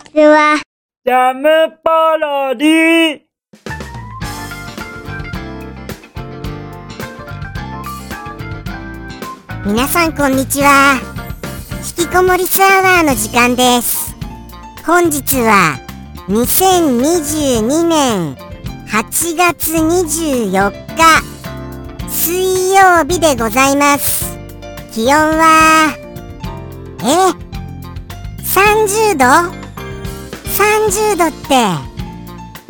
ちは。ジャムパロディ皆さんこんにちは。引きこもりスアワーの時間です。本日は2022年8月24日水曜日でございます。気温はえ？30度？?30 度って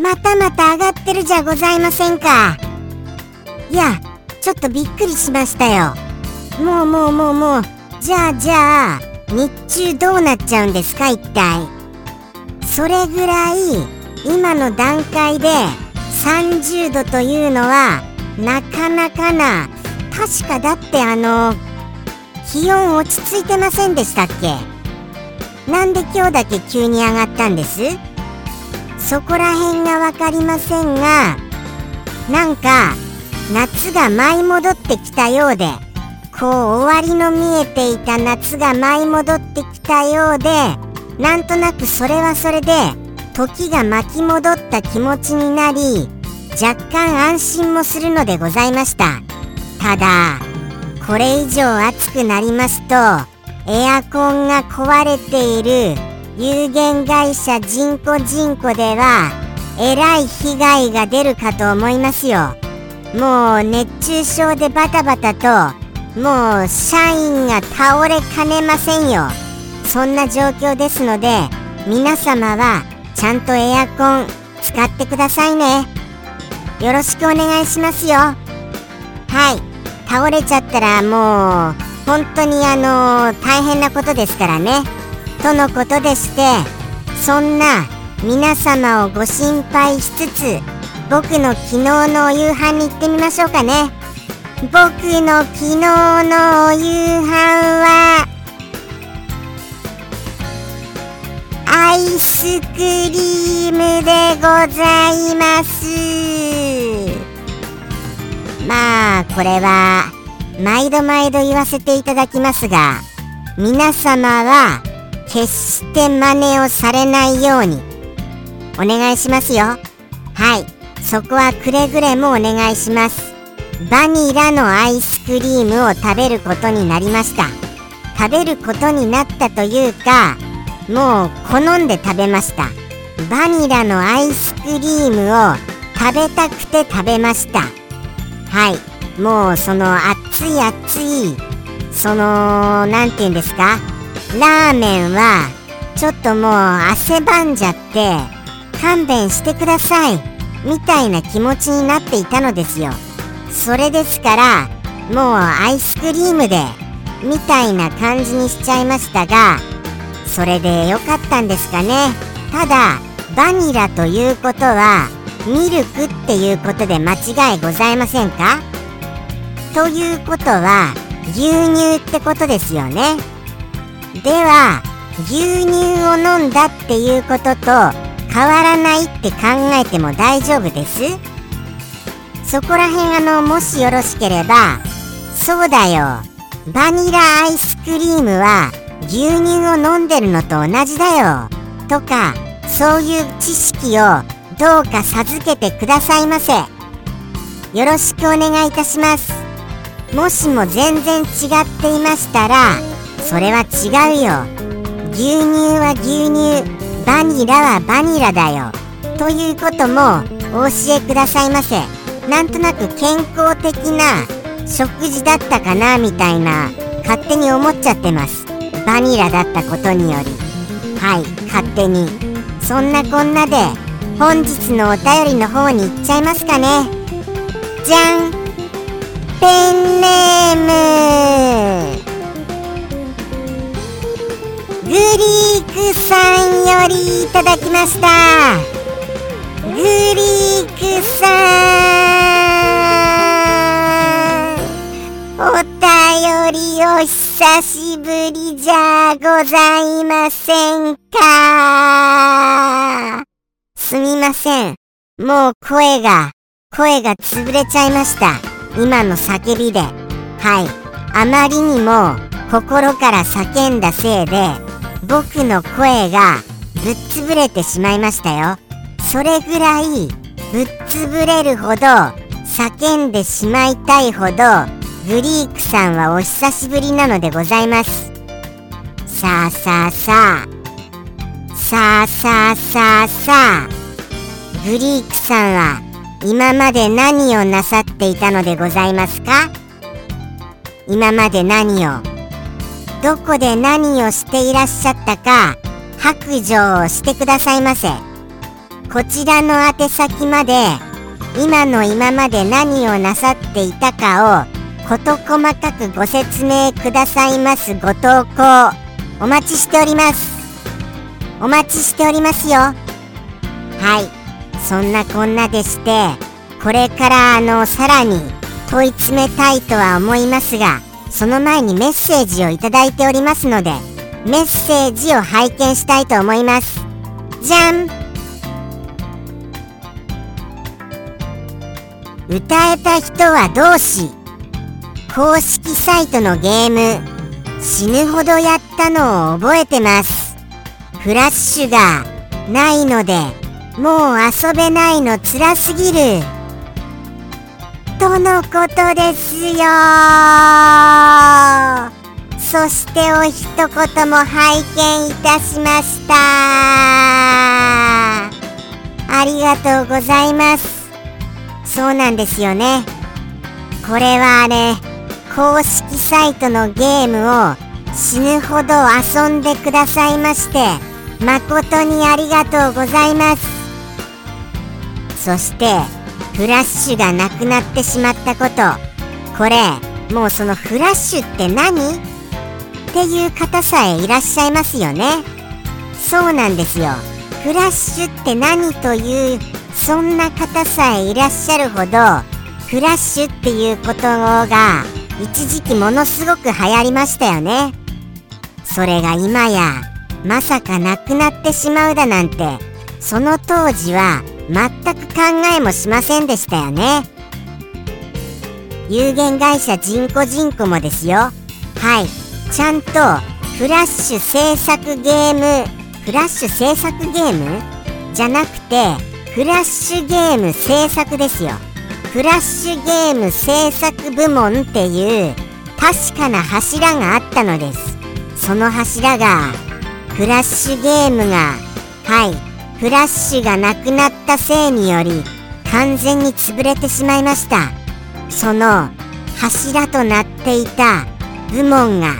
またまた上がってるじゃございませんか。いやちょっとびっくりしましたよ。もうもうもうもうじゃあじゃあ日中どうなっちゃうんですか一体。それぐらい今の段階で30度というのはなかなかな確かだってあの気温落ち着いてませんでしたっけ？なんで今日だけ急に上がったんです？そこら辺が分かりませんがなんか夏が舞い戻ってきたようでこう終わりの見えていた夏が舞い戻ってきたようでなんとなくそれはそれで時が巻き戻った気持ちになり若干安心もするのでございました。ただこれ以上暑くなりますとエアコンが壊れている有限会社人工人工ではえらい被害が出るかと思いますよ。もう熱中症でバタバタともう社員が倒れかねませんよ。そんな状況ですので皆様はちゃんとエアコン使ってくださいね。よろしくお願いしますよ。はい。倒れちゃったらもう本当にあの大変なことですからね。とのことでしてそんな皆様をご心配しつつ僕の昨日のお夕飯に行ってみましょうかね。僕の昨日のお夕飯はアイスクリームでございます。まあこれは毎度毎度言わせていただきますが皆様は決して真似をされないように。お願いしますよ。はい。そこはくれぐれもお願いします。バニラのアイスクリームを食べることになりました。食べることになったというかもう好んで食べました。バニラのアイスクリームを食べたくて食べました。はい。もうその熱い熱いその何て言うんですか？ラーメンはちょっともう汗ばんじゃって勘弁してくださいみたいな気持ちになっていたのですよ。それですからもうアイスクリームでみたいな感じにしちゃいましたがそれでよかったんですかね。ただバニラということはミルクっていうことで間違いございませんか？ということは牛乳ってことですよね。では牛乳を飲んだっていうことと変わらないって考えても大丈夫です。そこら辺あのもしよろしければそうだよ。バニラアイスクリームは牛乳を飲んでるのと同じだよ。とかそういう知識をどうか授けてくださいませ。よろしくお願いいたします。もしも全然違っていましたらそれは違うよ。牛乳は牛乳バニラはバニラだよ。ということもお教えくださいませ。なんとなく健康的な食事だったかなみたいな勝手に思っちゃってます。バニラだったことにより。はい勝手に。そんなこんなで本日のお便りの方に行っちゃいますかね。じゃん。ペンネーム。グリークさんよりいただきました。グリークさん。お便りお久しぶりじゃございませんか？すみません。もう声が声が潰れちゃいました。今の叫びで。はい。あまりにも心から叫んだせいで僕の声がぶっ潰れてしまいましたよ。それぐらいぶっ潰れるほど叫んでしまいたいほどグリークさんはお久しぶりなのでございます。さあさあさあ。さあさあさあさあ。グリークさんは今まで何をなさっていたのでございますか？今まで何を？どこで何をしていらっしゃったか？白状をしてくださいませ。こちらの宛先まで今の今まで何をなさっていたかを事細かくご説明くださいます。ご投稿。お待ちしております。お待ちしておりますよ。はい。そんなこんなでしてこれからあのさらに問い詰めたいとは思いますがその前にメッセージをいただいておりますのでメッセージを拝見したいと思います。じゃん。歌えた人は同士公式サイトのゲーム。死ぬほどやったのを覚えてます。フラッシュがないのでもう遊べないの辛すぎる。とのことですよ。そしてお一言も拝見いたしました。ありがとうございます。そうなんですよね。これはね公式サイトのゲームを死ぬほど遊んでくださいまして誠にありがとうございます。そしてフラッシュがなくなってしまったこと。これもうそのフラッシュって何？っていう方さえいらっしゃいますよね。そうなんですよ。フラッシュって何というそんな方さえいらっしゃるほどフラッシュっていうことが一時期ものすごく流行りましたよね。それが今やまさかなくなってしまうだなんてその当時は全く考えもしませんでしたよね。有限会社人工人工もですよ。はい。ちゃんとフラッシュ制作ゲームフラッシュ制作ゲーム？じゃなくてフラッシュゲーム制作ですよ。フラッシュゲーム制作部門っていう確かな柱があったのです。その柱がフラッシュゲームがはい。フラッシュがなくなったせいにより完全に潰れてしまいました。その柱となっていた部門が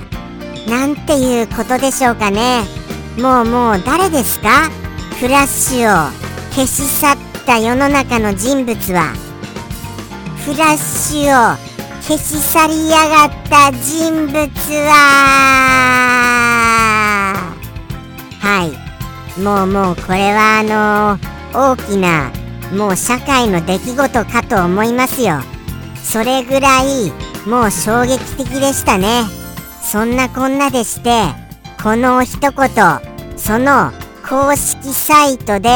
なんていうことでしょうかね。もうもう誰ですか？フラッシュを消し去った世の中の人物は。フラッシュを消し去りやがった人物は。はい。もうもうこれはあのー、大きなもう社会の出来事かと思いますよ。それぐらいもう衝撃的でしたね。そんなこんなでしてこの一言その公式サイトで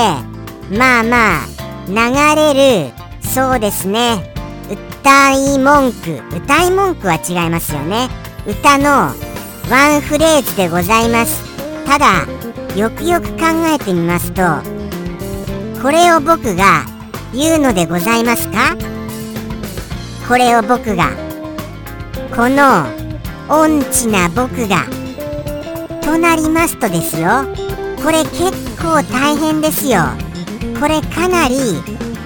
まあまあ流れるそうですね。歌い文句歌い文句は違いますよね。歌のワンフレーズでございます。ただよくよく考えてみますとこれを僕が言うのでございますか？これを僕がこの音痴な僕がとなりますとですよ。これ結構大変ですよ。これかなり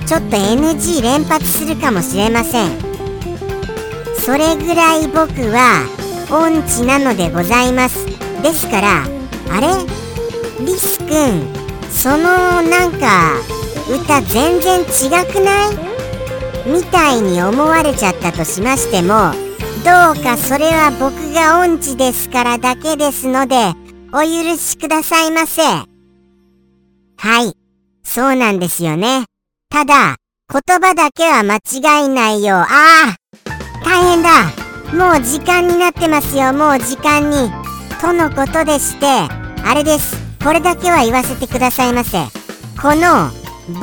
ちょっと NG 連発するかもしれません。それぐらい僕は音痴なのでございます。ですからあれ？リスくんそのなんか歌全然違くない？みたいに思われちゃったとしましてもどうかそれは僕が音痴ですからだけですのでお許しくださいませ。はい。そうなんですよね。ただ言葉だけは間違いないよ。ああ大変だ。もう時間になってますよ。もう時間に。とのことでしてあれです。これだけは言わせてくださいませ。この某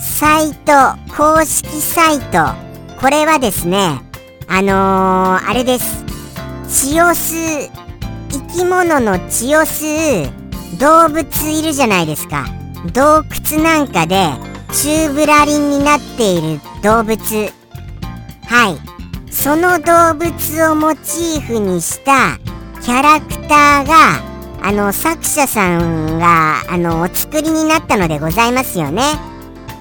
サイト公式サイトこれはですねあのー、あれです。血を吸う生き物の血を吸う動物いるじゃないですか。洞窟なんかで宙ぶらりんになっている動物。はい。その動物をモチーフにしたキャラクターがあの作者さんがあのお作りになったのでございますよね。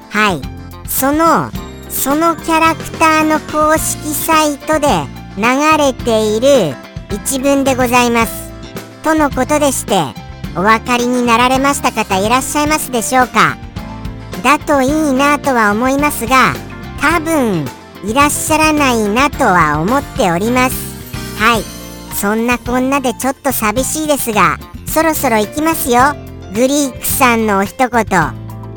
はい。そのそのキャラクターの公式サイトで流れている一文でございます。とのことでしてお分かりになられました方いらっしゃいますでしょうか。だといいなとは思いますが多分いらっしゃらないなとは思っております。はい。そんなこんなでちょっと寂しいですがそろそろ行きますよ。グリークさんのお一言。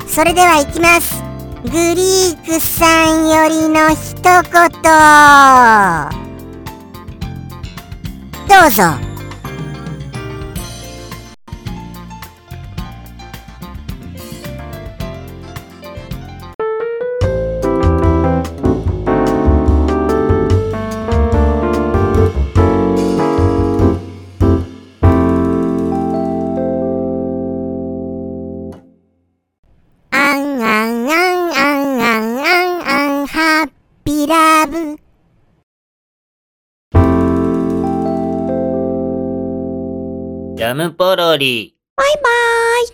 それでは行きます。グリークさんよりの一言。どうぞ。ムポロリ。バイバーイ。